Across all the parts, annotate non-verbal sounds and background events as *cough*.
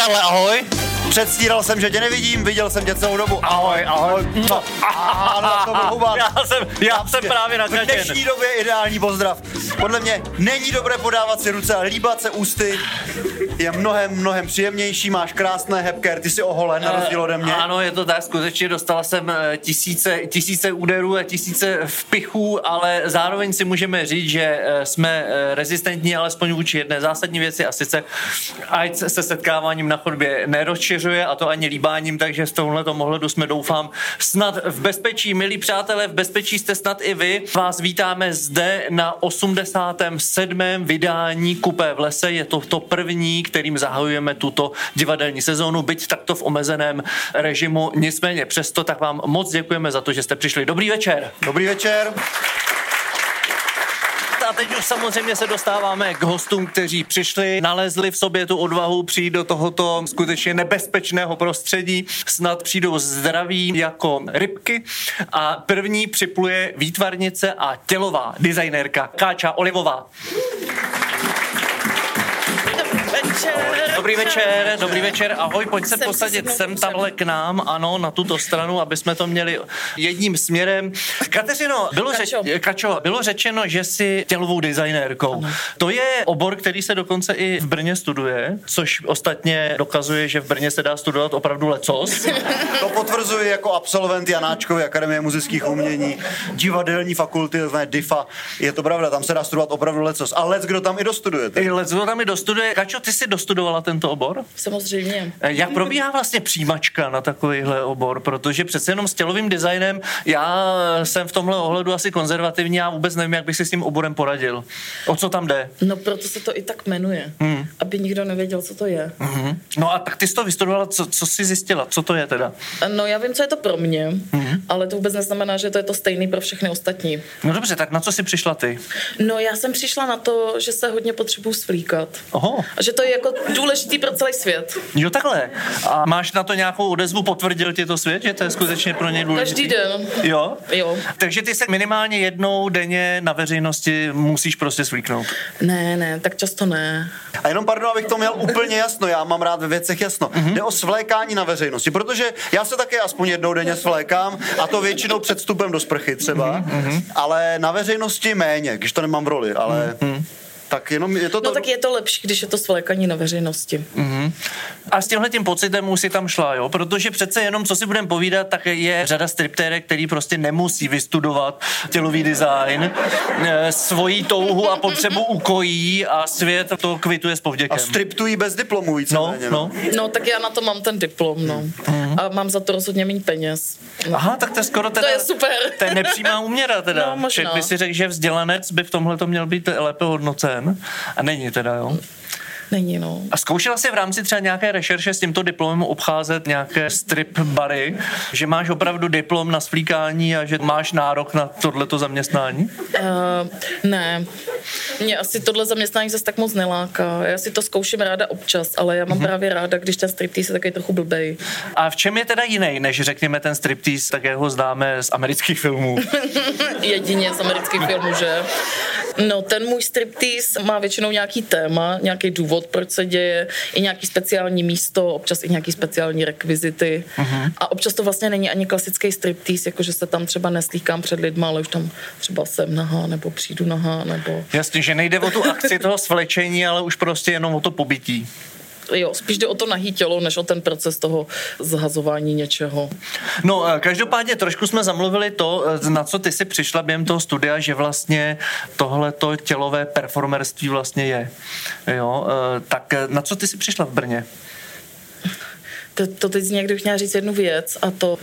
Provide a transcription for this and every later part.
Karle, ahoj. Předstíral jsem, že tě nevidím, viděl jsem tě celou dobu. Ahoj, ahoj. Ano, to byl huban. Já jsem, já jsem právě V nakažen. dnešní době je ideální pozdrav. Podle mě není dobré podávat si ruce a líbat se ústy. Je mnohem, mnohem příjemnější, máš krásné hebker, ty jsi oholen na rozdíl ode mě. Ano, je to tak, skutečně dostala jsem eh, tisíce, tisíce úderů a tisíce vpichů, ale zároveň si můžeme říct, že eh, jsme eh, rezistentní alespoň vůči jedné zásadní věci a sice ať se setkáváním na chodbě nerozšiřuje a to ani líbáním, takže z tohoto ohledu jsme doufám snad v bezpečí. Milí přátelé, v bezpečí jste snad i vy. Vás vítáme zde na 87. vydání Kupé v lese. Je to to první, kterým zahajujeme tuto divadelní sezónu, byť takto v omezeném režimu. Nicméně přesto tak vám moc děkujeme za to, že jste přišli. Dobrý večer. Dobrý večer. A teď už samozřejmě se dostáváme k hostům, kteří přišli, nalezli v sobě tu odvahu přijít do tohoto skutečně nebezpečného prostředí. Snad přijdou zdraví jako rybky. A první připluje výtvarnice a tělová designérka Káča Olivová. Dobrý večer, dobrý večer, ahoj, pojď se Jsem posadit sem tamhle k nám, ano, na tuto stranu, aby jsme to měli jedním směrem. Kateřino, bylo, Kačo. řeč, Kačo, bylo řečeno, že jsi tělovou designérkou. To je obor, který se dokonce i v Brně studuje, což ostatně dokazuje, že v Brně se dá studovat opravdu lecos. To potvrzuji jako absolvent Janáčkovy Akademie muzických umění, divadelní fakulty, takzvané DIFA. Je to pravda, tam se dá studovat opravdu lecos. A lec, kdo tam i dostudujete. I Leco tam i dostuduje. Kačo, ty jsi dostudovala tento obor? Samozřejmě. Eh, Jak probíhá vlastně přijímačka na takovýhle obor? Protože přece jenom s tělovým designem já jsem v tomhle ohledu asi konzervativní a vůbec nevím, jak bych si s tím oborem poradil. O co tam jde? No proto se to i tak jmenuje, hmm. aby nikdo nevěděl, co to je. Mhm. No a tak ty jsi to vystudovala, co, co jsi zjistila? Co to je teda? No já vím, co je to pro mě, hmm. ale to vůbec neznamená, že to je to stejný pro všechny ostatní. No dobře, tak na co jsi přišla ty? No já jsem přišla na to, že se hodně potřebuju svlíkat. Oho, A že to je jako důležitý pro celý svět. jo takhle. A máš na to nějakou odezvu, potvrdil ti to svět, že to je skutečně pro něj důležité? Každý den. Jo? Jo. Takže ty se minimálně jednou denně na veřejnosti musíš prostě svlíknout. Ne, ne, tak často ne. A jenom pardon, abych to měl úplně jasno, já mám rád ve věcech jasno. Mm-hmm. Jde o svlékání na veřejnosti, protože já se také aspoň jednou denně svlékám a to většinou před vstupem do sprchy třeba, mm-hmm. ale na veřejnosti méně, když to nemám v roli, ale mm-hmm. Tak jenom je to to... No tak je to lepší, když je to svlékaní na veřejnosti. A s tímhle tím pocitem už si tam šla, jo? Protože přece jenom, co si budeme povídat, tak je řada striptérek, který prostě nemusí vystudovat tělový design, eh, svoji touhu a potřebu ukojí a svět to kvituje s povděkem. A striptují bez diplomu no, víceméně. no. No tak já na to mám ten diplom, no. A mám za to rozhodně méně peněz. No. Aha, tak to je skoro teda... To je super. To je nepřímá úměra teda. No, možná. Člověk by si řekl, že vzdělanec by v tomhle to měl být lépe hodnocen. A není teda, jo. Není, no. A zkoušela jsi v rámci třeba nějaké rešerše s tímto diplomem obcházet nějaké strip bary, že máš opravdu diplom na svlíkání a že máš nárok na tohleto zaměstnání? Uh, ne, mě asi tohle zaměstnání zase tak moc neláká. Já si to zkouším ráda občas, ale já mám mm-hmm. právě ráda, když ten striptease je takový trochu blbej. A v čem je teda jiný, než řekněme ten striptease, tak jak ho známe z amerických filmů? *laughs* Jedině z amerických filmů, že? No, ten můj striptease má většinou nějaký téma, nějaký důvod, proč se děje, i nějaký speciální místo, občas i nějaký speciální rekvizity. Uh-huh. A občas to vlastně není ani klasický striptease, jakože se tam třeba neslíkám před lidma, ale už tam třeba jsem nahá, nebo přijdu nahá, nebo... Jasně, že nejde o tu akci toho svlečení, ale už prostě jenom o to pobytí. Jo, spíš jde o to nahý tělo, než o ten proces toho zhazování něčeho. No, eh, každopádně trošku jsme zamluvili to, eh, na co ty si přišla během toho studia, že vlastně tohleto tělové performerství vlastně je. Jo, eh, tak na co ty si přišla v Brně? To, to teď zní, jak kdybych měla říct jednu věc a to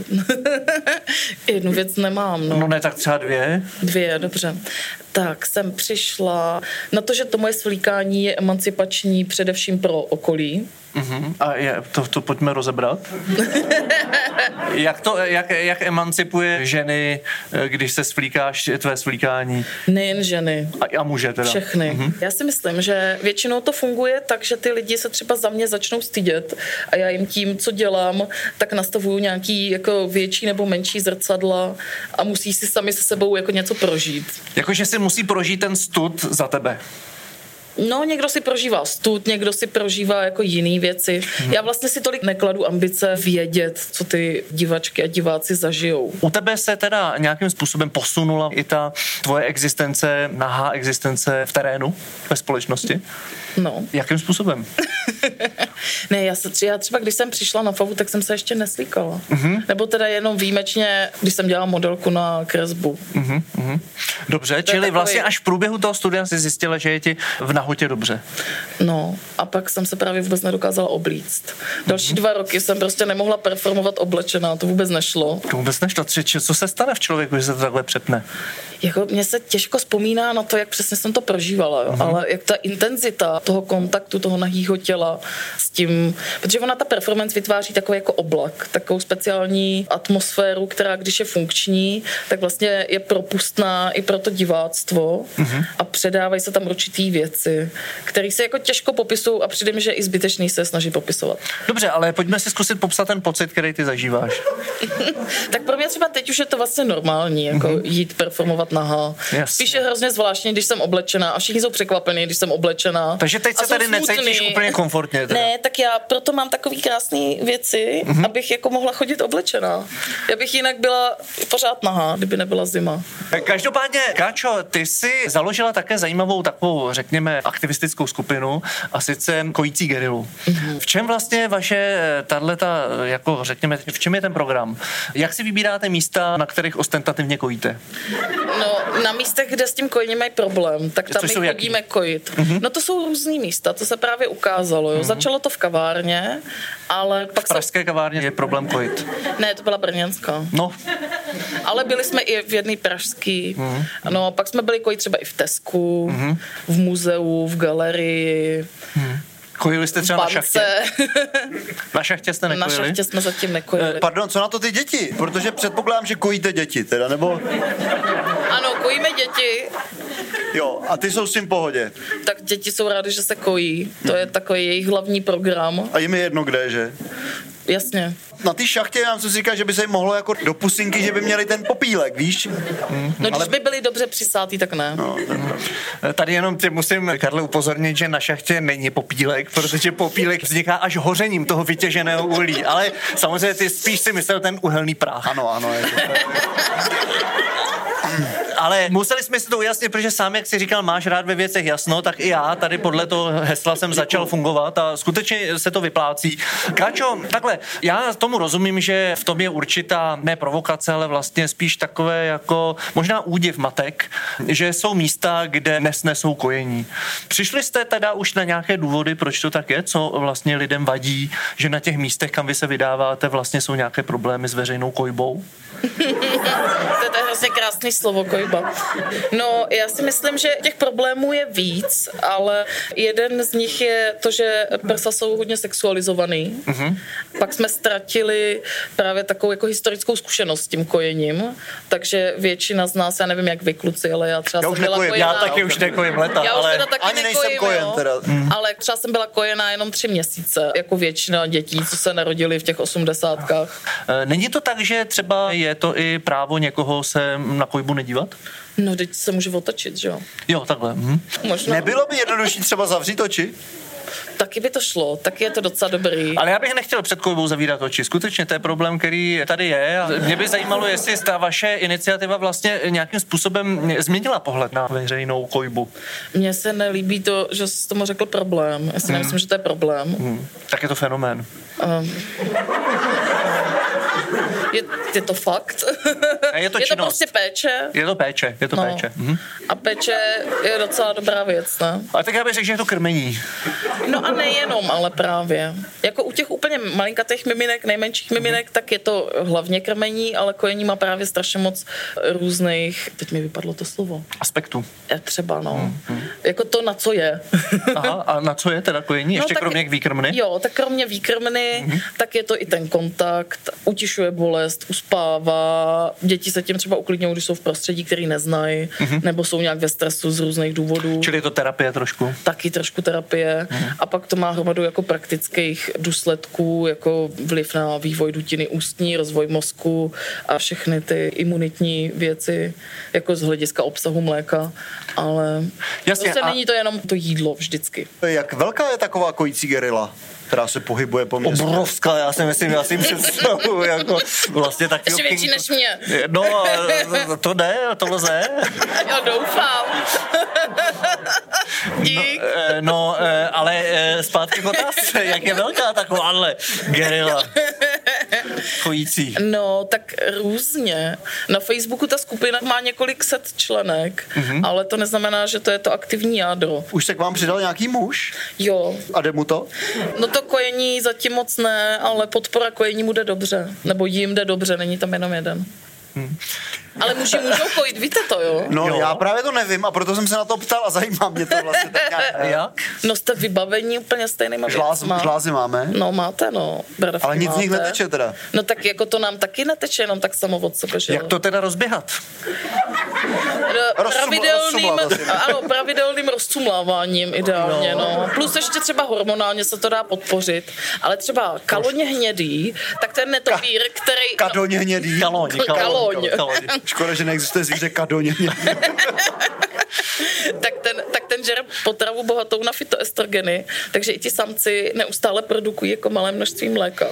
*laughs* jednu věc nemám, no. No ne, tak třeba dvě. Dvě, dobře. Tak jsem přišla na to, že to moje svlíkání je emancipační především pro okolí. Uh-huh. A je, to, to pojďme rozebrat. *laughs* jak, to, jak, jak emancipuje ženy, eh, když se svlíkáš, tvé svlíkání? Nejen ženy, A, a muže teda. všechny. Mhm. Já si myslím, že většinou to funguje tak, že ty lidi se třeba za mě začnou stydět a já jim tím, co dělám, tak nastavuju nějaký jako větší nebo menší zrcadla a musí si sami se sebou jako něco prožít. Jakože si musí prožít ten stud za tebe. No, někdo si prožívá stud, někdo si prožívá jako jiné věci. Hmm. Já vlastně si tolik nekladu ambice vědět, co ty divačky a diváci zažijou. U tebe se teda nějakým způsobem posunula i ta tvoje existence, nahá existence v terénu, ve společnosti? No. Jakým způsobem? *laughs* ne, já, se, já třeba, když jsem přišla na FAVu, tak jsem se ještě neslíkala. Mm-hmm. Nebo teda jenom výjimečně, když jsem dělala modelku na kresbu. Mm-hmm. Dobře, to čili takový... vlastně až v průběhu toho studia si zjistila, že je ti v nahotě dobře. No, a pak jsem se právě vůbec nedokázala oblíct. Další mm-hmm. dva roky jsem prostě nemohla performovat oblečená, to vůbec nešlo. To vůbec nešlo. Co se stane v člověku, že se to takhle přepne? Jako mně se těžko vzpomíná na to, jak přesně jsem to prožívala, jo? Mm-hmm. ale jak ta intenzita toho kontaktu, toho nahýho těla s tím, protože ona ta performance vytváří takový jako oblak, takovou speciální atmosféru, která když je funkční, tak vlastně je propustná i pro to diváctvo mm-hmm. a předávají se tam určitý věci, které se jako těžko popisují a přijde mi, že i zbytečný se snaží popisovat. Dobře, ale pojďme si zkusit popsat ten pocit, který ty zažíváš. *laughs* tak pro mě třeba teď už je to vlastně normální, jako mm-hmm. jít performovat nahá. Spíš je hrozně zvláštní, když jsem oblečená a všichni jsou překvapení, když jsem oblečená. Takže teď se tady necítíš úplně komfortně. Teda. Ne, tak já proto mám takový krásné věci, mm-hmm. abych jako mohla chodit oblečená. Já bych jinak byla pořád nahá, kdyby nebyla zima. Každopádně, Káčo, ty jsi založila také zajímavou takovou, řekněme, aktivistickou skupinu a sice Kojící gerilu. Mm-hmm. V čem vlastně vaše tato, jako řekněme, v čem je ten program? Jak si vybíráte místa, na kterých ostentativně kojíte? Na místech, kde s tím kojením mají problém, tak tam my chodíme jaký? kojit. Mm-hmm. No to jsou různý místa, to se právě ukázalo. Jo. Mm-hmm. Začalo to v kavárně, ale pak v pražské se... kavárně je problém kojit. Ne, to byla brněnská. No. Ale byli jsme i v jedné pražský. Mm-hmm. No, pak jsme byli kojit třeba i v Tesku, mm-hmm. v muzeu, v galerii. Mm-hmm. Kojili jste třeba na šachtě? *laughs* na šachtě jste nekojili? Na šachtě jsme zatím nekojili. Eh, pardon, co na to ty děti? Protože předpokládám, že kojíte děti, teda, nebo... Ano, kojíme děti. Jo, a ty jsou s tím pohodě. Tak děti jsou rádi, že se kojí. To je takový jejich hlavní program. A jim je jedno kde, že? Jasně. Na té šachtě nám se říká, že by se jim mohlo jako do pusinky, že by měli ten popílek, víš? Mm. No, když Ale... by byli dobře přisátý, tak ne. No, tak... Tady jenom tě musím, Karle, upozornit, že na šachtě není popílek, protože popílek vzniká až hořením toho vytěženého uhlí. Ale samozřejmě ty spíš si myslel ten uhelný prach. Ano, ano. Je to *laughs* ale museli jsme si to ujasnit, protože sám, jak si říkal, máš rád ve věcech jasno, tak i já tady podle toho hesla jsem začal fungovat a skutečně se to vyplácí. Káčo, takhle, já tomu rozumím, že v tom je určitá ne provokace, ale vlastně spíš takové jako možná údiv matek, že jsou místa, kde nesnesou kojení. Přišli jste teda už na nějaké důvody, proč to tak je? Co vlastně lidem vadí, že na těch místech, kam vy se vydáváte, vlastně jsou nějaké problémy s veřejnou kojbou? *laughs* to je hrozně krásný slovo, kojba. No, já si myslím, že těch problémů je víc, ale jeden z nich je to, že prsa jsou hodně sexualizovaný. Mm-hmm. Pak jsme ztratili právě takovou jako historickou zkušenost s tím kojením, takže většina z nás, já nevím jak vy kluci, ale já třeba já jsem byla nekojím, kojená. Já taky už nekojím leta, já ale... už teda taky ani nekojím, nejsem kojen jo, teda. Mm. Ale třeba jsem byla kojená jenom tři měsíce, jako většina dětí, co se narodili v těch osmdesátkách. E, není to tak, že třeba je to i právo někoho se na kojbu nedívat? No, teď se může otočit, že jo? Jo, takhle. Hm. Možná. Nebylo by jednodušší třeba zavřít oči? Taky by to šlo, taky je to docela dobrý. Ale já bych nechtěl před kojbou zavírat oči. Skutečně to je problém, který tady je. A mě by zajímalo, jestli ta vaše iniciativa vlastně nějakým způsobem změnila pohled na veřejnou kojbu. Mně se nelíbí to, že jsi tomu řekl problém. Já si hmm. nemyslím, že to je problém. Hmm. Tak je to fenomén. Um. Je, je to fakt. A je to, *laughs* je to prostě péče. Je to péče, je to no. péče. Mhm. A péče je docela dobrá věc, ne? Ale tak já bych řekl, že je to krmení. No a nejenom, ale právě. Jako u těch úplně malinkatých miminek, nejmenších miminek, mm tak je to hlavně krmení, ale kojení má právě strašně moc různých, teď mi vypadlo to slovo. Aspektů. Je třeba, no. mm Jako to, na co je. Aha, a na co je teda kojení? Ještě no, kromě výkrmny? Jo, tak kromě výkrmny, mm tak je to i ten kontakt, utišuje bolest, bolest, uspává. Děti se tím třeba uklidňují, když jsou v prostředí, který neznají, mm-hmm. nebo jsou nějak ve stresu z různých důvodů. Čili je to terapie trošku? Taky trošku terapie. Mm-hmm. A pak to má hromadu jako praktických důsledků, jako vliv na vývoj dutiny ústní, rozvoj mozku a všechny ty imunitní věci, jako z hlediska obsahu mléka. Ale Jasně, prostě a- není to jenom to jídlo vždycky. Jak velká je taková kojící gerila, která se pohybuje po městě? Obrovská, já si myslím, já si představuji, *laughs* jako vlastně taky... Ještě větší než mě. No, to jde, to lze. *laughs* Já doufám. *laughs* Dík. Eh, No, eh, ale eh, zpátky k otázce, jak je velká takováhle gerila *laughs* chojící. No, tak různě. Na Facebooku ta skupina má několik set členek, mm-hmm. ale to neznamená, že to je to aktivní jádro. Už se k vám přidal nějaký muž? Jo, A jde mu to? no to kojení zatím moc ne, ale podpora kojení mu jde dobře. Nebo jim jde dobře, není tam jenom jeden. Ale muži můžou kojit, víte to, jo? No, Jo. já právě to nevím a proto jsem se na to ptal a zajímá mě to vlastně tak nějak. *laughs* Jak? No jste vybavení úplně stejnýma Žláz, věcma. žlázy máme, No máte, no. Bradavky ale nic z nich neteče teda. No tak jako to nám taky neteče jenom tak samo od sebe, že? Jak to teda rozběhat? Ra- Rozsum- pravidelným, ano, pravidelným rozcumláváním ideálně, no. Plus ještě třeba hormonálně se to dá podpořit, ale třeba kaloně hnědý, tak ten netopír, který... Kadoně hnědý. *laughs* Kaloň, Kaloň. kaloň. Škoda, že neexistuje zvíře kadoně *laughs* tak žere potravu bohatou na fytoestrogeny, takže i ti samci neustále produkují jako malé množství mléka.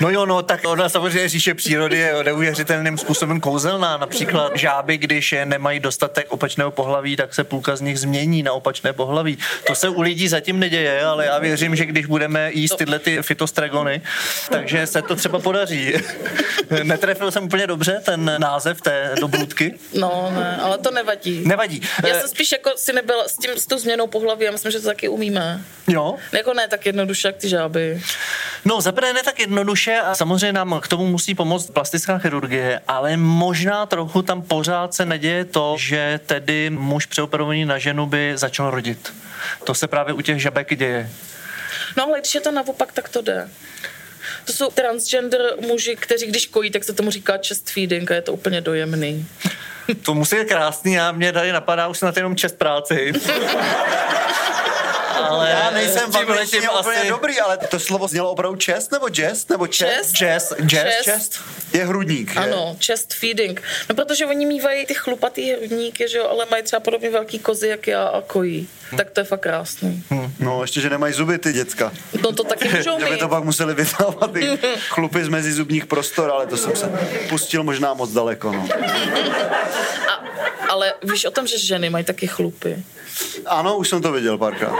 No jo, no, tak ona samozřejmě říše přírody je neuvěřitelným způsobem kouzelná. Například žáby, když je nemají dostatek opačného pohlaví, tak se půlka z nich změní na opačné pohlaví. To se u lidí zatím neděje, ale já věřím, že když budeme jíst tyhle ty fytostragony, takže se to třeba podaří. *laughs* Netrefil jsem úplně dobře ten název té dobrůdky. No, ne, ale to nevadí. Nevadí. Já jsem spíš jako si nebyla s, tím, s tou změnou pohlaví, já myslím, že to taky umíme. Jo, Jako ne tak jednoduše, jak ty žáby. No, zaprvé ne tak jednoduše a samozřejmě nám k tomu musí pomoct plastická chirurgie, ale možná trochu tam pořád se neděje to, že tedy muž přeoperovaný na ženu by začal rodit. To se právě u těch žabek děje. No ale když je to naopak, tak to jde. To jsou transgender muži, kteří když kojí, tak se tomu říká chest feeding a je to úplně dojemný. To musí být krásný a mě tady napadá už snad jenom čest práci. *laughs* ale Já nejsem v tím angličtině úplně dobrý, ale to slovo znělo opravdu čest nebo jazz nebo čest? Chest? Jazz, jazz, Chest. čest. Je hrudník? Ano, chest feeding. No protože oni mývají ty chlupatý hrudníky, že jo, ale mají třeba podobně velký kozy, jak já a kojí. Tak to je fakt krásný. No, ještě, že nemají zuby ty děcka. No to taky *laughs* můžou Že by mít. to pak museli vytávat ty *laughs* chlupy z mezizubních prostor, ale to jsem se pustil možná moc daleko, no. Ale víš o tom, že ženy mají taky chlupy. Ano, už jsem to viděl párkrát.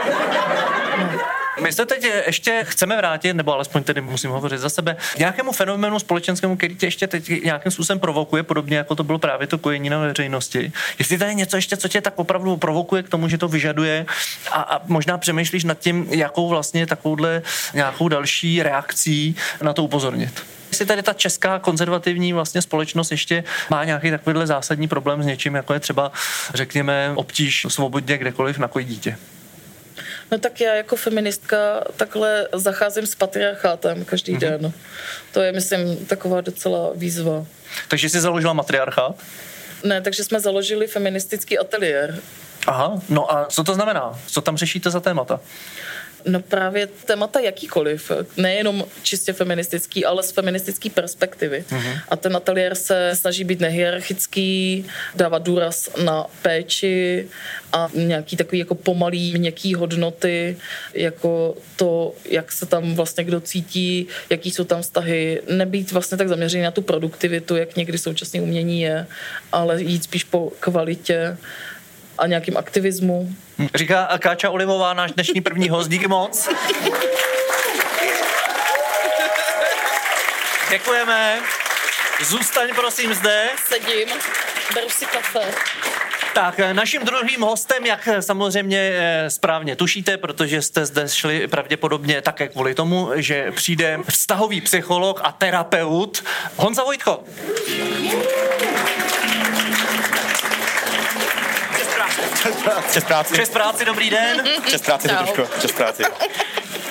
My se teď ještě chceme vrátit, nebo alespoň tedy musím hovořit za sebe, k nějakému fenoménu společenskému, který tě ještě teď nějakým způsobem provokuje, podobně jako to bylo právě to kojení na veřejnosti. Jestli tady je něco ještě, co tě tak opravdu provokuje k tomu, že to vyžaduje a, a možná přemýšlíš nad tím, jakou vlastně takovouhle nějakou další reakcí na to upozornit. Jestli tady ta česká konzervativní vlastně společnost ještě má nějaký takovýhle zásadní problém s něčím, jako je třeba, řekněme, obtíž svobodně kdekoliv nakojit dítě. No tak já jako feministka takhle zacházím s patriarchátem každý Mhm. den. To je, myslím, taková docela výzva. Takže jsi založila matriarchát? Ne, takže jsme založili feministický ateliér. Aha, no a co to znamená? Co tam řešíte za témata? No právě témata jakýkoliv, nejenom čistě feministický, ale z feministické perspektivy. Mm-hmm. A ten ateliér se snaží být nehierarchický, dávat důraz na péči a nějaký takový jako pomalý, měkký hodnoty, jako to, jak se tam vlastně kdo cítí, jaký jsou tam vztahy, nebýt vlastně tak zaměřený na tu produktivitu, jak někdy současné umění je, ale jít spíš po kvalitě a nějakým aktivismu. Říká Káča Olivová, náš dnešní první host. Díky moc. Děkujeme. Zůstaň prosím zde. Sedím, beru si kafe. Tak, eh, naším druhým hostem, jak eh, samozřejmě eh, správně tušíte, protože jste zde šli pravděpodobně také kvůli tomu, že přijde vztahový psycholog a terapeut Honza Vojtko. Čes práci. Čes práci, dobrý den. Čes práci, Čau. Petruško. Čes práci.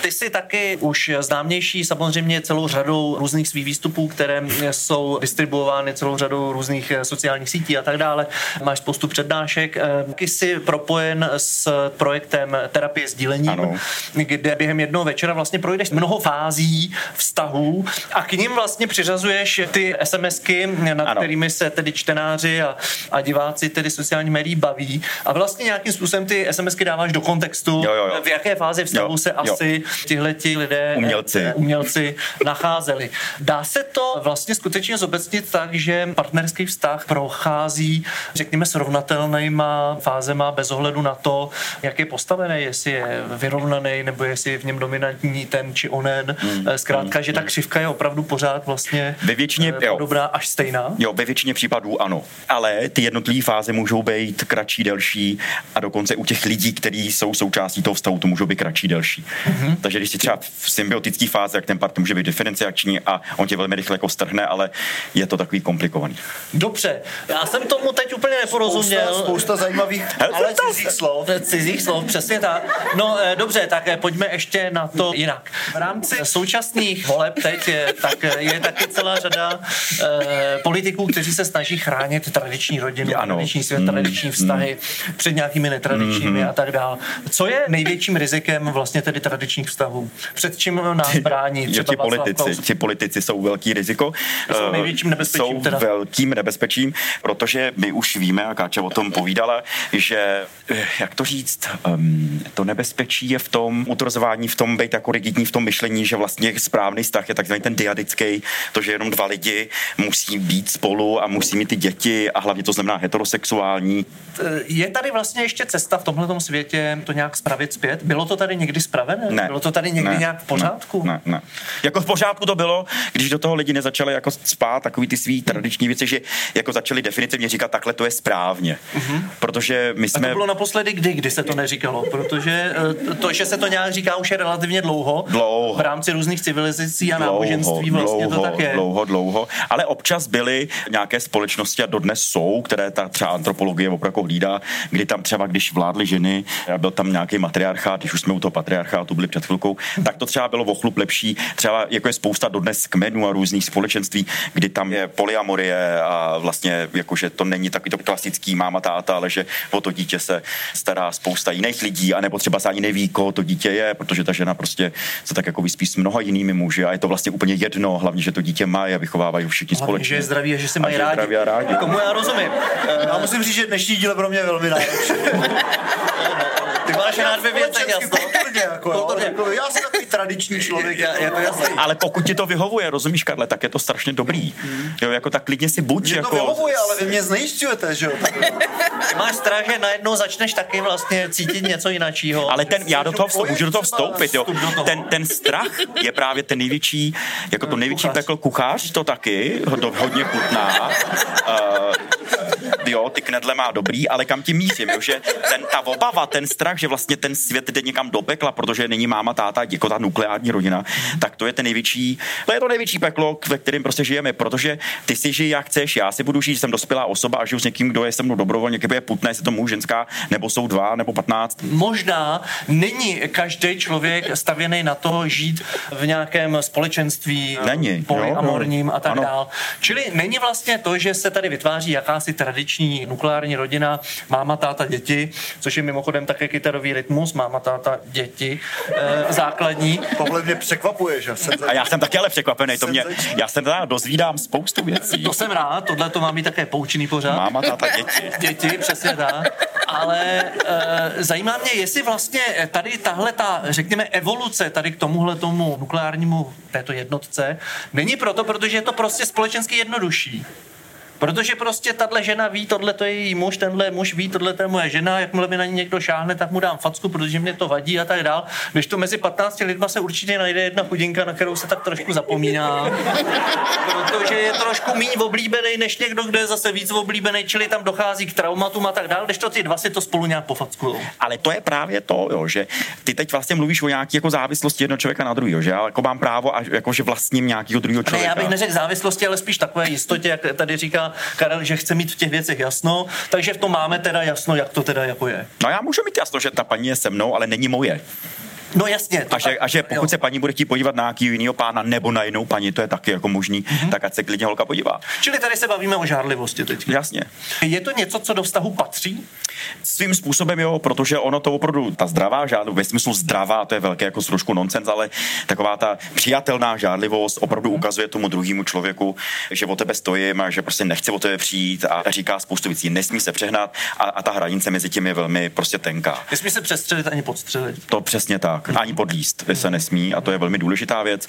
Ty ty jsi taky už známější samozřejmě celou řadou různých svých výstupů, které jsou distribuovány celou řadou různých sociálních sítí a tak dále. Máš spoustu přednášek. Taky jsi propojen s projektem terapie sdílením, ano. kde během jednoho večera vlastně projdeš mnoho fází vztahů a k ním vlastně přiřazuješ ty SMSky, nad ano. kterými se tedy čtenáři a, a diváci tedy sociální médií baví a vlastně nějakým způsobem ty SMSky dáváš do kontextu, jo, jo, jo. v jaké fázi vztahu jo, se jo. asi tihleti lidé, umělci. Eh, umělci nacházeli. Dá se to vlastně skutečně zobecnit tak, že partnerský vztah prochází, řekněme, srovnatelnýma fázema bez ohledu na to, jak je postavený, jestli je vyrovnaný nebo jestli je v něm dominantní ten či onen. Hmm. Eh, zkrátka, že ta křivka je opravdu pořád vlastně ve většině, eh, podobná až stejná. Jo, ve většině případů ano. Ale ty jednotlivé fáze můžou být kratší, delší a dokonce u těch lidí, kteří jsou součástí toho vztahu, to můžou být kratší, delší. Mm-hmm. Takže když si třeba v symbiotické fázi, jak ten partner může být diferenciační a on tě velmi rychle jako strhne, ale je to takový komplikovaný. Dobře, já jsem tomu teď úplně neporozuměl. Spousta, spousta zajímavých, *laughs* Hele, ale cizích slov. Cizích slov, přesně tak. No eh, dobře, tak eh, pojďme ještě na to jinak. V rámci současných voleb teď je, tak eh, je taky celá řada eh, politiků, kteří se snaží chránit tradiční rodinu, ano. tradiční svět, tradiční mm, vztahy mm. před nějakými netradičními mm. a tak dále. Co je největším rizikem vlastně tedy tradičních vztahů? Před čím nás brání? Třeba ti politici, ti politici jsou velký riziko. Jsou eh, největším nebezpečím. Jsou teda. velkým nebezpečím, protože my už víme, a Káča o tom povídala, že, eh, jak to říct, um, to nebezpečí je v tom utrozování, v tom být jako rigidní, v tom myšlení, že vlastně správný vztah je takzvaný ten diadický, to, že jenom dva lidi musí být spolu a musí mít ty děti a hlavně to znamená heterosexuální. Je tady vlastně ještě cesta v tomhle světě to nějak spravit zpět? Bylo to tady někdy spravené? Ne. Bylo to tady někdy ne. nějak v pořádku? Ne, ne, ne. Jako v pořádku to bylo, když do toho lidi nezačali jako spát takový ty svý tradiční věci, že jako začali definitivně říkat, takhle to je správně. Mm-hmm. Protože my jsme... A to bylo naposledy kdy, kdy se to neříkalo? Protože eh, to, že se to nějak říká už je relativně dlouho. Dlouho. V rámci různých civilizací a dlouho, náboženství vlastně dlouho, to tak je. Dlouho, dlouho. Ale občas byly nějaké společnosti a dodnes jsou, které ta třeba antropologie opravdu hlídá, kdy tam třeba, když vládly ženy, byl tam nějaký matriarchát, když už jsme u toho patriarchátu byli před chvilkou, tak to třeba bylo o chlup lepší. Třeba jako je spousta dodnes kmenů a různých společenství, kdy tam je polyamorie a vlastně jakože to není takový to klasický máma, táta, ale že o to dítě se stará spousta jiných lidí, anebo třeba se ani neví, koho to dítě je, protože ta žena prostě se tak jako vyspí s mnoha jinými muži a je to vlastně úplně jedno, hlavně, že to dítě má a vychovávají ho všichni společně. Že je zdraví a že se mají rádi. A rádi. Komu já rozumím. Já musím říct, že dnešní díl pro mě velmi náročný. *laughs* Rád ve věcech, jasno. Kulturně, jako, kulturně. Jako, já jsem takový tradiční člověk. Já, je to jasný. Ale pokud ti to vyhovuje, rozumíš, Karle, tak je to strašně dobrý. Hmm. Jo, jako tak klidně si buď. Mě jako... to vyhovuje, ale vy mě znejišťujete, že jo? máš strach, že najednou začneš taky vlastně cítit něco jiného. Ale ten, já do toho vstup, můžu do toho vstoupit, jo. Ten, ten strach je právě ten největší, jako to největší peklo kuchař, to taky, hodně chutná. Uh, *laughs* *laughs* jo, ty knedle má dobrý, ale kam tím mířím, jo, že ten, ta obava, ten strach, že vlastně ten svět jde někam do pekla, protože není máma, táta, jako ta nukleární rodina, tak to je ten největší, to je to největší peklo, ve kterém prostě žijeme, protože ty si žij jak chceš, já si budu žít, jsem dospělá osoba a žiju s někým, kdo je se mnou dobrovolně, kdyby je putné, jestli to muž, ženská, nebo jsou dva, nebo patnáct. Možná není každý člověk stavěný na to žít v nějakém společenství není, polyamorním a tak dále. Čili není vlastně to, že se tady vytváří jakási tradiční nukleární rodina, máma, táta, děti, což je mimochodem také kytarový rytmus, máma, táta, děti, e, základní. Tohle mě překvapuje, že jsem A já jsem taky ale překvapený, to mě, já jsem teda dozvídám spoustu věcí. To jsem rád, tohle to má být také poučený pořád. Máma, táta, děti. *laughs* Děti, přesně tak. Ale e, zajímá mě, jestli vlastně tady tahle ta, řekněme, evoluce tady k tomuhle tomu nukleárnímu této jednotce není proto, protože je to prostě společensky jednodušší. Protože prostě tahle žena ví, tohle to je její muž, tenhle muž ví, tohle to je moje žena, jakmile mi na ní někdo šáhne, tak mu dám facku, protože mě to vadí a tak dál. Když to mezi 15 lidma se určitě najde jedna chudinka, na kterou se tak trošku zapomíná. protože je trošku méně oblíbený než někdo, kdo je zase víc oblíbený, čili tam dochází k traumatům a tak dál, když to ty dva si to spolu nějak pofackují. Ale to je právě to, jo, že ty teď vlastně mluvíš o nějaké jako závislosti jednoho člověka na druhého, že já jako mám právo, a jako že vlastním nějakého druhého člověka. Ne, já bych neřekl závislosti, ale spíš takové jistotě, jak tady říká Karel, že chce mít v těch věcech jasno, takže v tom máme teda jasno, jak to teda jako je. No já můžu mít jasno, že ta paní je se mnou, ale není moje. No jasně. A že, a že pokud jo. se paní bude chtít podívat na nějaký jiného pána nebo na jinou paní, to je taky jako možný, mm-hmm. tak ať se klidně holka podívá. Čili tady se bavíme o žárlivosti teď. Jasně. Je to něco, co do vztahu patří? Svým způsobem jo, protože ono to opravdu, ta zdravá žádlivost, ve smyslu zdravá, to je velké jako trošku nonsens, ale taková ta přijatelná žádlivost opravdu ukazuje tomu druhému člověku, že o tebe stojím a že prostě nechce o tebe přijít a říká spoustu věcí, nesmí se přehnat a, a ta hranice mezi tím je velmi prostě tenká. Nesmí se přestřelit ani podstřelit. To přesně tak. Ani podlíst se nesmí a to je velmi důležitá věc.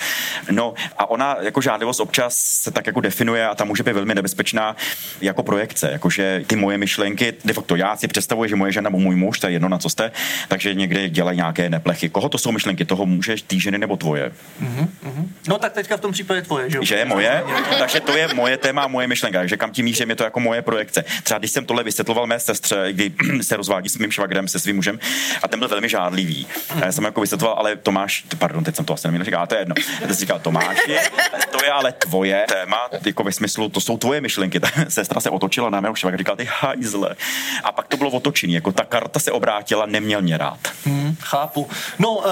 No a ona jako žádlivost občas se tak jako definuje a ta může být velmi nebezpečná jako projekce, jakože ty moje myšlenky, de facto já si představuji, že moje žena nebo můj muž, to je jedno na co jste, takže někdy dělají nějaké neplechy. Koho to jsou myšlenky? Toho můžeš, ty ženy nebo tvoje? Mm-hmm. No tak teďka v tom případě tvoje, že Že je moje? *laughs* takže to je moje téma, moje myšlenka. Takže kam tím mířím, je to jako moje projekce. Třeba když jsem tohle vysvětloval mé sestře, kdy se rozvádí s mým švagrem, se svým mužem, a ten byl velmi žádlivý. A já jsem jako vysvětloval, ale Tomáš, pardon, teď jsem to asi neměl říkat, ale to je jedno. A teď říkal, Tomáši, to je ale tvoje téma, jako ve smyslu, to jsou tvoje myšlenky. Ta sestra se otočila na mého švagra, říkala, ty hajzle. A pak to bylo otočení, jako ta karta se obrátila, neměl mě rád. Hmm, chápu. No, uh,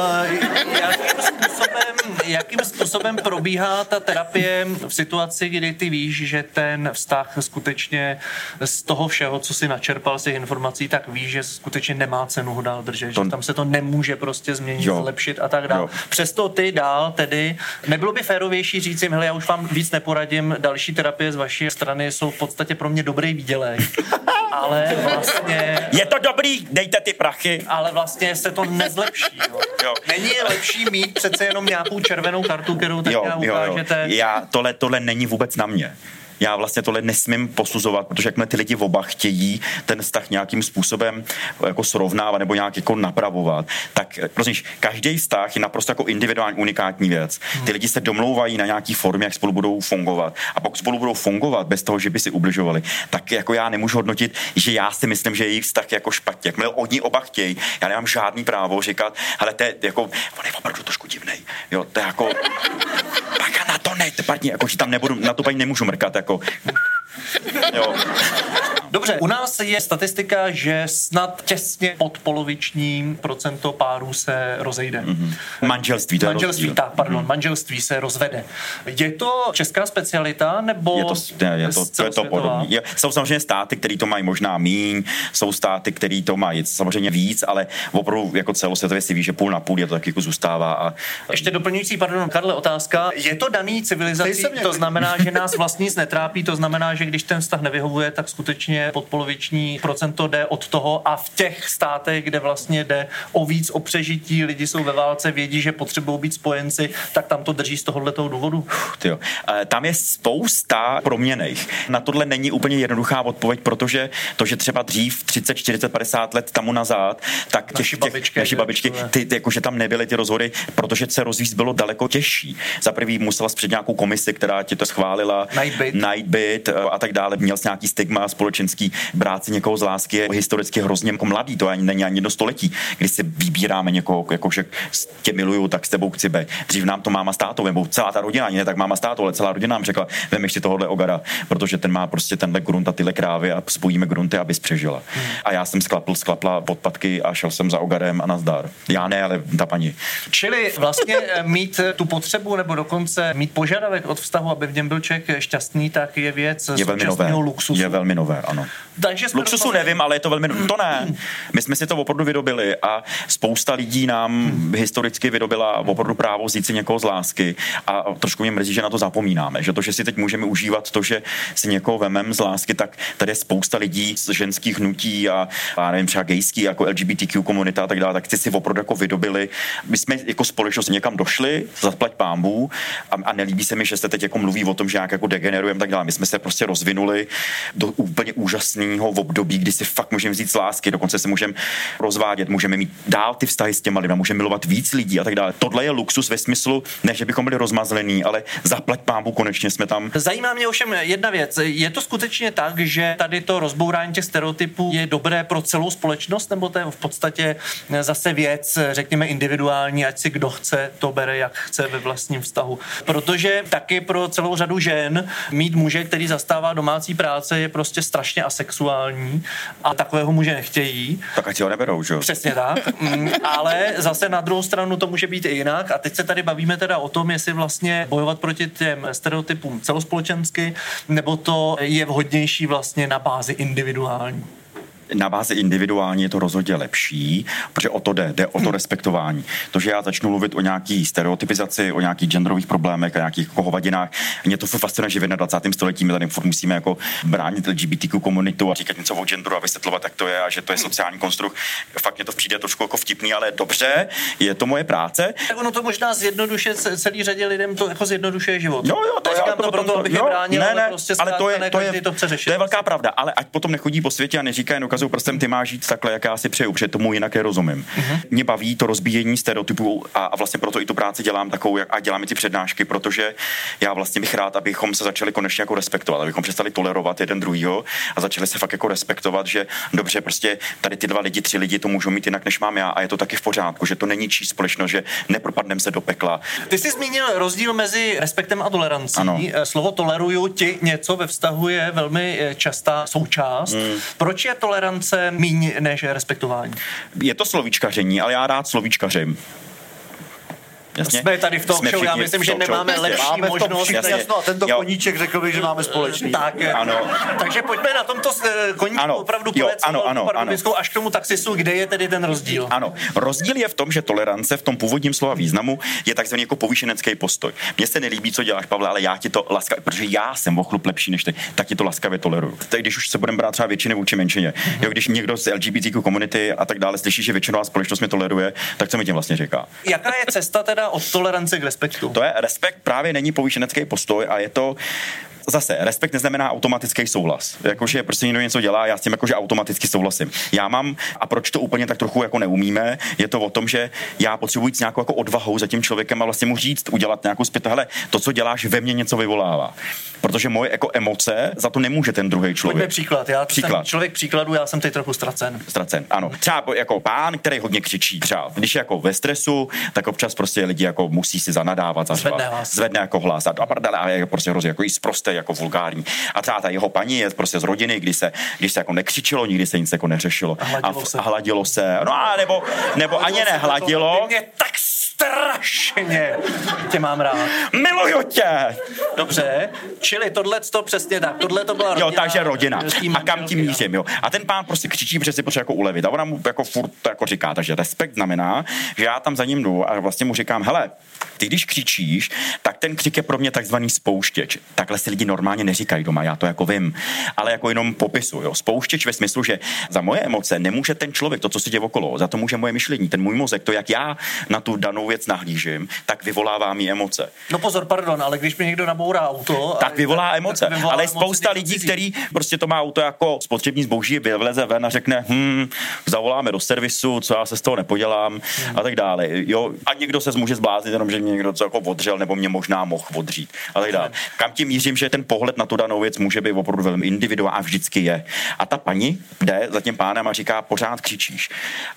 jakým způsobem, jakým způsobem probíhá ta terapie v situaci, kdy ty víš, že ten vztah skutečně z toho všeho, co si načerpal z těch informací, tak víš, že skutečně nemá cenu ho dál držet, to... že tam se to nemůže prostě změnit, jo. zlepšit a tak dále. Přesto ty dál tedy, nebylo by férovější říct jim, hele, já už vám víc neporadím, další terapie z vaší strany jsou v podstatě pro mě dobrý výdělek. *laughs* ale vlastně... Je to dobrý, dejte ty prachy. Ale vlastně se to nezlepší. Jo. *laughs* Jo. Není lepší mít přece jenom nějakou červenou kartu, kterou teď jo, ukážete? Jo, jo. Já, tohle, tohle není vůbec na mě já vlastně tohle nesmím posuzovat, protože jakmile ty lidi v oba chtějí ten vztah nějakým způsobem jako srovnávat nebo nějak jako napravovat, tak prostě každý vztah je naprosto jako individuální, unikátní věc. Ty lidi se domlouvají na nějaký formě, jak spolu budou fungovat. A pokud spolu budou fungovat bez toho, že by si ubližovali, tak jako já nemůžu hodnotit, že já si myslím, že jejich vztah je jako špatně. Jakmile oni oba chtějí, já nemám žádný právo říkat, ale to je jako, on je opravdu trošku divný. Jo, to je jako, pak na to ne, jako, že tam nebudu, na to paní nemůžu mrkat, jako. Jo. Dobře, u nás je statistika, že snad těsně pod poloviční procento párů se rozejde. Mm-hmm. Manželství, to je Manželství, rozdíl. tak, pardon, mm-hmm. manželství se rozvede. Je to česká specialita, nebo je to, je, je to, to, je to podobné. Je, jsou samozřejmě státy, které to mají možná míň, jsou státy, které to mají samozřejmě víc, ale opravdu jako celosvětově si ví, že půl na půl je to tak jako zůstává. A... Ještě doplňující, pardon, Karle, otázka. Je to daný civilizací? To znamená, že nás vlastně nic netrápí, to znamená, že když ten vztah nevyhovuje, tak skutečně podpoloviční procento jde od toho a v těch státech, kde vlastně jde o víc o přežití, lidi jsou ve válce, vědí, že potřebují být spojenci, tak tam to drží z tohohle důvodu. Tyjo. Tam je spousta proměných. Na tohle není úplně jednoduchá odpověď, protože to, že třeba dřív 30, 40, 50 let tomu nazad, tak těch, naši babičky, těch, naši babičky ty, ty, jakože tam nebyly ty rozvody, protože se rozvíjet bylo daleko těžší. Za prvý musela před nějakou komisi, která ti to schválila, Nightbit, Nightbit a tak dále. Měl jsi nějaký stigma společenský, brát si někoho z lásky je historicky hrozně jako mladý, to ani není ani jedno století, kdy si vybíráme někoho, jako že tě miluju, tak s tebou chci být. Dřív nám to máma s tátou, nebo celá ta rodina, ani ne tak máma s tátou, ale celá rodina nám řekla, vem ještě tohohle ogara, protože ten má prostě tenhle grunt a tyhle krávy a spojíme grunty, abys přežila. Hmm. A já jsem sklapl, sklapla podpatky a šel jsem za ogarem a nazdar. Já ne, ale ta paní. Čili vlastně eh, mít tu potřebu nebo dokonce mít požadavek od vztahu, aby v něm byl člověk šťastný, tak je věc je velmi nové. luxusu. Je velmi nové, ano. phenomenal Takže Luxusu nevím, ale je to velmi... To ne. My jsme si to opravdu vydobili a spousta lidí nám historicky vydobila opravdu právo vzít si někoho z lásky a trošku mě mrzí, že na to zapomínáme. Že to, že si teď můžeme užívat to, že si někoho vemem z lásky, tak tady je spousta lidí z ženských hnutí a, a nevím, třeba gejský, jako LGBTQ komunita a tak dále, tak ty si opravdu jako vydobili. My jsme jako společnost někam došli, zaplať pámbů a, a nelíbí se mi, že se teď jako mluví o tom, že nějak jako degenerujeme tak dále. My jsme se prostě rozvinuli do úplně úžasného období, kdy si fakt můžeme vzít z lásky, dokonce se můžeme rozvádět, můžeme mít dál ty vztahy s těma lidmi, můžeme milovat víc lidí a tak dále. Tohle je luxus ve smyslu, ne, že bychom byli rozmazlení, ale zaplať pámbu, konečně jsme tam. Zajímá mě ovšem jedna věc. Je to skutečně tak, že tady to rozbourání těch stereotypů je dobré pro celou společnost, nebo to je v podstatě zase věc, řekněme, individuální, ať si kdo chce, to bere, jak chce ve vlastním vztahu. Protože taky pro celou řadu žen mít muže, který zastává domácí práce, je prostě strašně strašně asexuální a takového muže nechtějí. Tak ať ho neberou, že jo? Přesně tak. Mm, ale zase na druhou stranu to může být i jinak. A teď se tady bavíme teda o tom, jestli vlastně bojovat proti těm stereotypům celospolečensky, nebo to je vhodnější vlastně na bázi individuální na bázi individuální je to rozhodně lepší, protože o to jde, jde o to respektování. To, že já začnu mluvit o nějaký stereotypizaci, o nějakých genderových problémech a nějakých jako hovadinách, mě to fascinuje, že v 21. století my tady musíme jako bránit LGBTQ komunitu a říkat něco o genderu a vysvětlovat, jak to je a že to je sociální konstrukt. Fakt mě to přijde trošku jako vtipný, ale dobře, je to moje práce. Tak ono to možná zjednodušuje celý řadě lidem, to jako zjednodušuje život. Jo, jo, to, já, to, proto, abych jo, je bránil, ne, ne, ale, prostě ale to je, to je, to, chce řešit. to je velká pravda, ale ať potom nechodí po světě a neříkají, ukazují prstem, ty máš žít takhle, jak já si přeju, protože tomu jinak je rozumím. Uh-huh. Mě baví to rozbíjení stereotypů a, a vlastně proto i tu práci dělám takovou, jak, a dělám i ty přednášky, protože já vlastně bych rád, abychom se začali konečně jako respektovat, abychom přestali tolerovat jeden druhýho a začali se fakt jako respektovat, že dobře, prostě tady ty dva lidi, tři lidi to můžou mít jinak, než mám já a je to taky v pořádku, že to není čí společnost, že nepropadneme se do pekla. Ty jsi zmínil rozdíl mezi respektem a tolerancí. Ano. Eh, slovo toleruju ti něco ve vztahu je velmi eh, častá součást. Hmm. Proč je tolerance méně než respektování. Je to slovíčkaření, ale já rád slovíčkařím. Jasně? Jsme tady v tom show, já myslím, že nemáme show, lepší máme možnost. Jasně. Jasno, a tento jo. koníček řekl bych, že máme společný. Tak, ano. takže pojďme na tomto eh, koníčku ano. opravdu jo, ano, ano, ano. až k tomu taxisu, kde je tedy ten rozdíl? Ano, rozdíl je v tom, že tolerance v tom původním slova významu je takzvaný jako povýšenecký postoj. Mně se nelíbí, co děláš, Pavle, ale já ti to laskavě, protože já jsem o chlup lepší než ty, tak ti to laskavě toleruju. Tak když už se budeme brát třeba většiny vůči menšině, mm-hmm. jo, když někdo z LGBTQ komunity a tak dále slyší, že většinová společnost mě toleruje, tak co mi tím vlastně říká? Jaká je cesta teda od tolerance k respektu? To je respekt právě není povýšenecký postoj a je to zase, respekt neznamená automatický souhlas. Jakože prostě někdo něco dělá, já s tím jakože automaticky souhlasím. Já mám, a proč to úplně tak trochu jako neumíme, je to o tom, že já potřebuji s nějakou jako odvahou za tím člověkem a vlastně mu říct, udělat nějakou zpět, hele, to, co děláš, ve mně něco vyvolává. Protože moje jako emoce za to nemůže ten druhý člověk. Pojďme příklad. Já příklad. jsem člověk příkladu, já jsem teď trochu ztracen. Ztracen, ano. Třeba jako pán, který hodně křičí, třeba když je jako ve stresu, tak občas prostě lidi jako musí si zanadávat, zvedne, hlas. zvedne jako hlas a, a je prostě hrozně jako i zprosté, jako vulgární. A třeba ta jeho paní je prostě z rodiny, kdy se, když se jako nekřičilo, nikdy se nic jako neřešilo. A hladilo, a, se. A hladilo se. No a nebo, nebo ani nehladilo. Mě tak strašně tě mám rád. Miluju tě! Dobře, čili tohle to přesně tak, tohle to byla rodina. Jo, takže rodina. A kam tím mířím, jo. A ten pán prostě křičí, protože si potřebuje jako ulevit. A ona mu jako furt to jako říká, takže respekt znamená, že já tam za ním jdu a vlastně mu říkám, hele, ty když křičíš, tak ten křik je pro mě takzvaný spouštěč. Takhle si lidi normálně neříkají doma, já to jako vím, ale jako jenom popisu. Jo. Spouštěč ve smyslu, že za moje emoce nemůže ten člověk, to, co se děje okolo, za to může moje myšlení, ten můj mozek, to, jak já na tu danou věc nahlížím, tak vyvolává mi emoce. No pozor, pardon, ale když mi někdo nabourá auto. Tak vyvolá *laughs* emoce. Tak vyvolá ale je spousta lidí, který prostě to má auto jako spotřební zboží, vyleze ven a řekne, hm, zavoláme do servisu, co já se z toho nepodělám hmm. a tak dále. Jo, a někdo se může zbláznit, jenom že mě někdo co jako odřel, nebo mě možná mohl odřít a tak dále. Kam tím mířím, že ten pohled na tu danou věc může být opravdu velmi individuální a vždycky je. A ta paní jde za tím pánem a říká, pořád křičíš.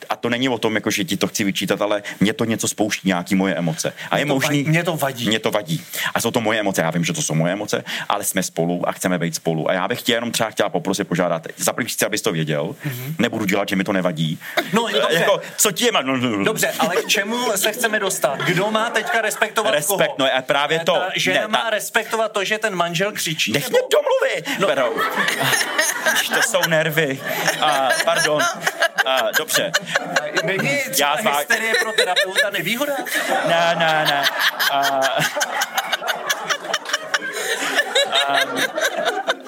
A to není o tom, jako, že ti to chci vyčítat, ale mě to něco spouští, nějaký moje emoce. A je možný. Mě to vadí. Mě to vadí. A jsou to moje emoce, já vím, že to jsou moje emoce, ale jsme spolu a chceme být spolu. A já bych tě jenom třeba chtěla poprosit, požádat. Za první chci, abys to věděl. Mm-hmm. Nebudu dělat, že mi to nevadí. No, dobře. jako, co ti je? No, no, no. Dobře, ale k čemu se chceme dostat? Kdo má teďka respektovat Respekt, koho? no a právě to. Ta žena ne, má ta... respektovat to, že ten manžel křičí? Nech nebo... mě domluvit, no. Pero. to jsou nervy. A, pardon. A, dobře. Není já zvá... hysterie pro terapeuta nevýhoda? Ne, ne, ne. A...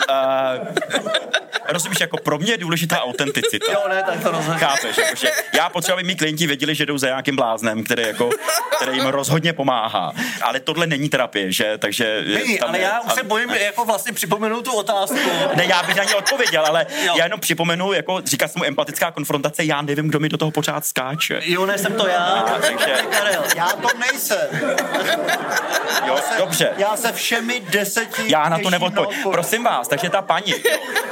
A... A rozumíš, jako pro mě je důležitá autenticita. Jo, ne, tak to rozhodně. Chápeš, jakože já potřebuji, aby mý klienti věděli, že jdou za nějakým bláznem, který, jako, který jim rozhodně pomáhá. Ale tohle není terapie, že? Takže není, ale je, já už se bojím jako vlastně připomenout tu otázku. Ne, já bych na ně odpověděl, ale jo. já jenom připomenu, jako říká se mu empatická konfrontace, já nevím, kdo mi do toho pořád skáče. Jo, ne, jsem to já. A, takže... Já to nejsem. Jo, já se, dobře. Já se všemi deseti Já na to neodpovím. Prosím vás, takže ta paní,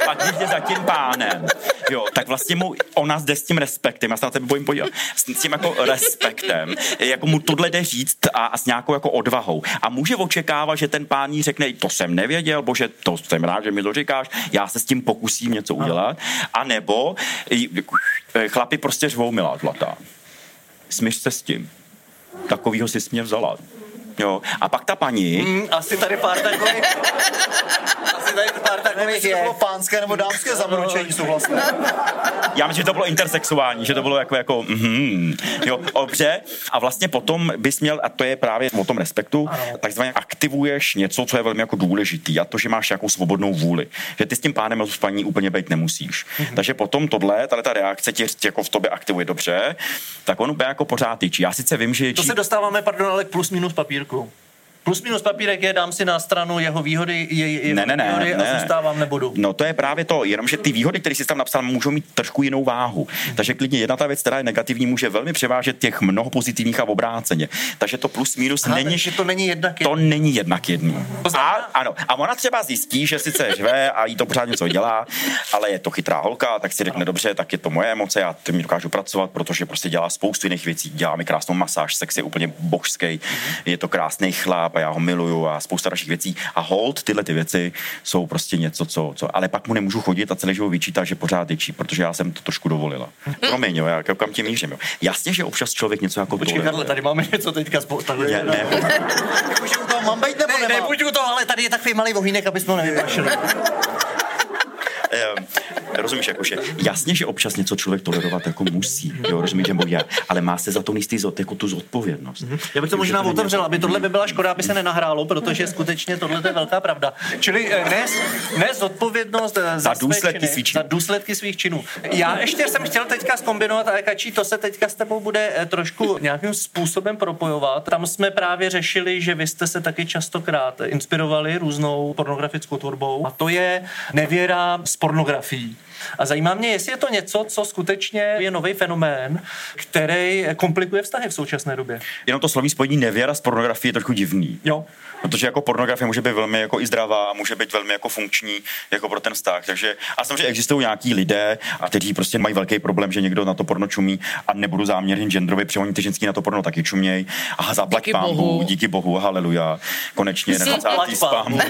pak když za tím pánem, jo, tak vlastně mu, ona jde s tím respektem, já se na tebe bojím podívat, s tím jako respektem, jako mu tohle jde říct a, a s nějakou jako odvahou. A může očekávat, že ten pán jí řekne, to jsem nevěděl, bože, to jsem rád, že mi to říkáš, já se s tím pokusím něco udělat. A nebo chlapi prostě řvou, milá zlatá. Smíř se s tím. Takovýho si mě vzala. Jo. A pak ta paní... Mm, asi tady pár takových... tady pár takových je. To bylo pánské nebo dámské zamručení souhlasné. Já myslím, že to bylo intersexuální, že to bylo jako, jako mm, jo, dobře. A vlastně potom bys měl, a to je právě o tom respektu, takzvaně aktivuješ něco, co je velmi jako důležitý, a to, že máš nějakou svobodnou vůli. Že ty s tím pánem s paní úplně být nemusíš. Mm-hmm. Takže potom tohle, tady ta reakce tě jako v tobě aktivuje dobře, tak on úplně jako pořád tyčí. Já sice vím, že... To se dostáváme, pardon, ale k plus minus papírku. Plus minus papírek je, dám si na stranu jeho výhody, je, je ne, ne, ne, výhody ne. a zůstávám nebudu. No to je právě to, jenomže ty výhody, které jsi tam napsal, můžou mít trošku jinou váhu. Hmm. Takže klidně jedna ta věc, která je negativní, může velmi převážet těch mnoho pozitivních a obráceně. Takže to plus minus Aha, není. Takže to není jednak jedný. To není jednak jedný. A, ano, a ona třeba zjistí, že sice řve a jí to pořád něco dělá, ale je to chytrá holka, tak si řekne dobře, tak je to moje emoce, já tím dokážu pracovat, protože prostě dělá spoustu jiných věcí. Dělá mi krásnou masáž, sex je úplně božský, je to krásný chlap a já ho miluju a spousta dalších věcí. A hold, tyhle ty věci jsou prostě něco, co, co ale pak mu nemůžu chodit a celý život vyčítat, že pořád ječí, protože já jsem to trošku dovolila. Promiň, jo, já kam tě mířím. Jo. Jasně, že občas člověk něco jako Počkej, Karle, tady máme něco teďka spolu. Ne, ne. Jakože u toho mám být nebo ne, nemám? Ne, u toho, ale tady je takový malý ohýnek, aby jsme ho. Rozumíš, jakože jasně, že občas něco člověk tolerovat jako musí, jo, rozumíš, nebo je, ale má se za to jistý zod, jako tu zodpovědnost. Mm-hmm. Já bych to možná otevřel, aby tohle by byla škoda, aby se nenahrálo, protože skutečně tohle je velká pravda. Čili eh, nes, nes zodpovědnost eh, za, za důsledky svých činů. Za důsledky svých činů. Já ještě jsem chtěl teďka zkombinovat, ale Kačí, to se teďka s tebou bude eh, trošku nějakým způsobem propojovat. Tam jsme právě řešili, že vy jste se taky častokrát inspirovali různou pornografickou tvorbou a to je nevěra z pornografií. A zajímá mě, jestli je to něco, co skutečně je nový fenomén, který komplikuje vztahy v současné době. Jenom to slovní spojení nevěra s pornografií je trochu divný. Jo. Protože jako pornografie může být velmi jako i zdravá a může být velmi jako funkční jako pro ten vztah. Takže a samozřejmě existují nějaký lidé, a kteří prostě mají velký problém, že někdo na to porno čumí a nebudu záměrně genderově přehoní ty ženský na to porno taky čuměj. A zaplať díky pámu, bohu. díky bohu, haleluja. Konečně 20. spám.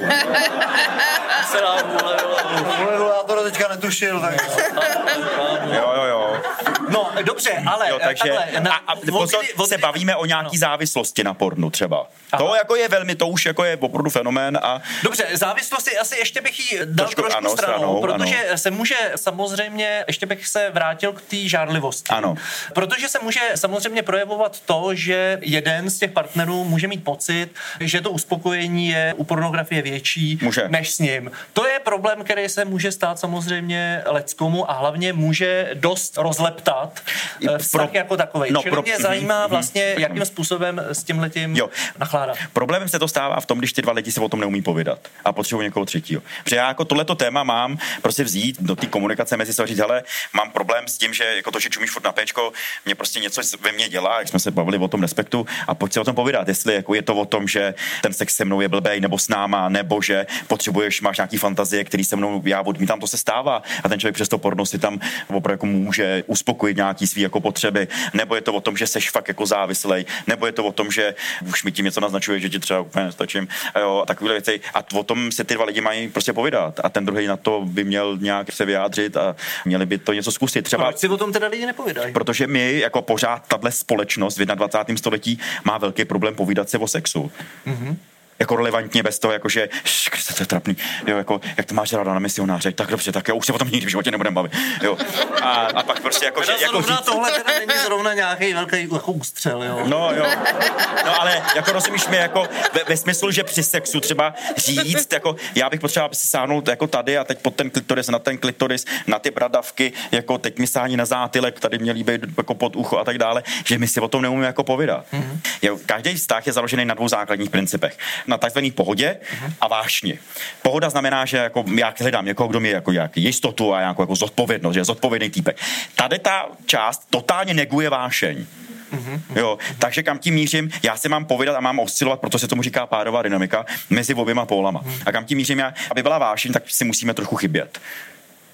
Já to teďka netušil. Tak... *laughs* jo, jo, jo. No, dobře, ale jo, takže, takhle, na, a, a pozor, se bavíme o nějaký no. závislosti na pornu třeba. Aha. To jako je velmi, to už jako je opravdu fenomén a... Dobře, závislosti asi ještě bych jí dal trošku, trošku ano, stranou, stranou, protože ano. se může samozřejmě, ještě bych se vrátil k té žárlivosti. Ano. Protože se může samozřejmě projevovat to, že jeden z těch partnerů může mít pocit, že to uspokojení je u pornografie větší může. než s ním. To je problém, který se může stát samozřejmě leckomu a hlavně může dost rozleptat eh, vztah pro, jako takový. No, Čili pro, mě zajímá mhm. vlastně, jakým způsobem s tímhletím nakládat. Problémem se to stává v tom, když ty dva lidi se o tom neumí povědat a potřebují někoho třetího. Protože já jako tohleto téma mám prostě vzít do té komunikace mezi sebou říct, hele, mám problém s tím, že jako to, že čumíš furt na péčko, mě prostě něco ve mně dělá, jak jsme se bavili o tom respektu a pojď se o tom povídat, jestli jako je to o tom, že ten sex se mnou je blbej nebo s náma, nebo že potřebuješ, máš nějaký fantazie, který se mnou já odmítám, to se stává a ten člověk přes to porno si tam opravdu jako může uspokojit nějaký svý jako potřeby, nebo je to o tom, že seš fakt jako závislej, nebo je to o tom, že už mi tím něco naznačuje, že ti třeba úplně nestačím, jo, a takové věci. A o tom se ty dva lidi mají prostě povídat. A ten druhý na to by měl nějak se vyjádřit a měli by to něco zkusit. Třeba, Proč si o tom teda lidi nepovídají? Protože my, jako pořád, tahle společnost v 21. století má velký problém povídat se o sexu. Mm-hmm jako relevantně bez toho, jakože, škrce, to je trapný, jo, jako, jak to máš ráda na misionáře, tak dobře, tak já už se o tom nikdy v životě nebudem bavit, jo. A, a pak prostě jako, že, jako říct... tohle teda není zrovna nějaký velký jako ústřel, jo. No, jo. No, ale jako rozumíš mi, jako ve, ve, smyslu, že při sexu třeba říct, jako já bych potřeboval, aby si sáhnul jako tady a teď pod ten klitoris, na ten klitoris, na ty bradavky, jako teď mi sáhni na zátylek, tady měli být jako pod ucho a tak dále, že my si o tom neumíme jako povídat. Mm-hmm. Jo, každý vztah je založený na dvou základních principech na takzvané pohodě a vášni. Pohoda znamená, že jako já hledám někoho, kdo mi jako jak jistotu a nějakou jako zodpovědnost, že je zodpovědný týpek. Tady ta část totálně neguje vášeň. Jo, takže kam tím mířím? Já si mám povědat a mám oscilovat, proto se tomu říká párová dynamika mezi oběma pólama. A kam tím mířím já? Aby byla vášeň, tak si musíme trochu chybět.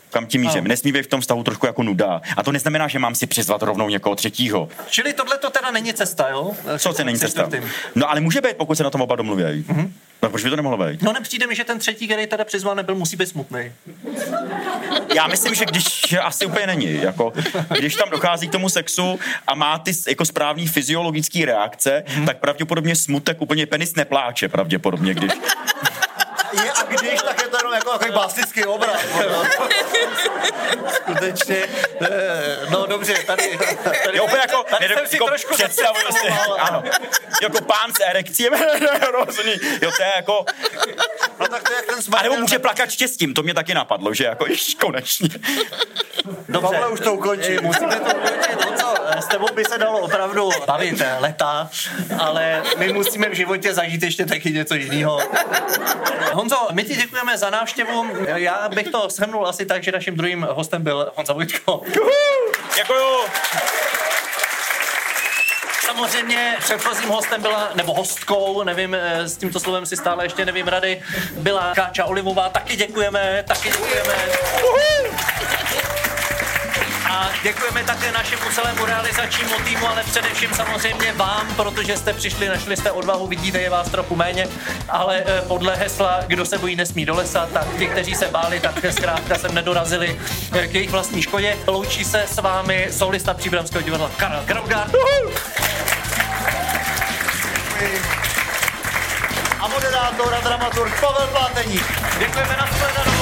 Kam tím mířím. Nesmí být v tom vztahu trošku jako nuda. A to neznamená, že mám si přizvat rovnou někoho třetího. Čili tohle to teda není cesta, jo? Co to není cesta? No ale může být, pokud se na tom oba domluví. Mm-hmm. Tak proč by to nemohlo být? No nepřijde mi, že ten třetí, který teda přizval nebyl, musí být smutný. Já myslím, že když asi úplně není. Jako, když tam dochází k tomu sexu a má ty jako správný fyziologický reakce, hmm. tak pravděpodobně smutek úplně penis nepláče pravděpodobně, když je a když, tak to jenom jako takový básnický obraz. Skutečně. Eh, no dobře, tady, tady, jo, úplně jako, tady jsem si jako trošku představuju si, ano, jako pán s erekcím, *laughs* jo, to je jako, no tak to je jak ten A nebo může plakat štěstím, to mě taky napadlo, že jako *laughs* již konečně. Dobře. Pavle, už to ukončí. Musíme to ukončit, no s tebou by se dalo opravdu bavit leta, ale my musíme v životě zažít ještě taky něco jiného. Honzo, my ti děkujeme za návštěvu. Já bych to shrnul asi tak, že naším druhým hostem byl Honza Vojtko. Děkuju. Samozřejmě předchozím hostem byla, nebo hostkou, nevím, eh, s tímto slovem si stále ještě nevím rady, byla Káča Olivová. Taky děkujeme, taky děkujeme. A děkujeme také našemu celému realizačnímu týmu, ale především samozřejmě vám, protože jste přišli, našli jste odvahu, vidíte, je vás trochu méně, ale eh, podle hesla, kdo se bojí, nesmí do lesa, tak ti, kteří se báli, tak zkrátka sem nedorazili eh, k jejich vlastní škodě. Loučí se s vámi solista Příbramského divadla Karel Graugard. A moderátor a dramaturg Pavel Pláteník. Děkujeme na shledanou.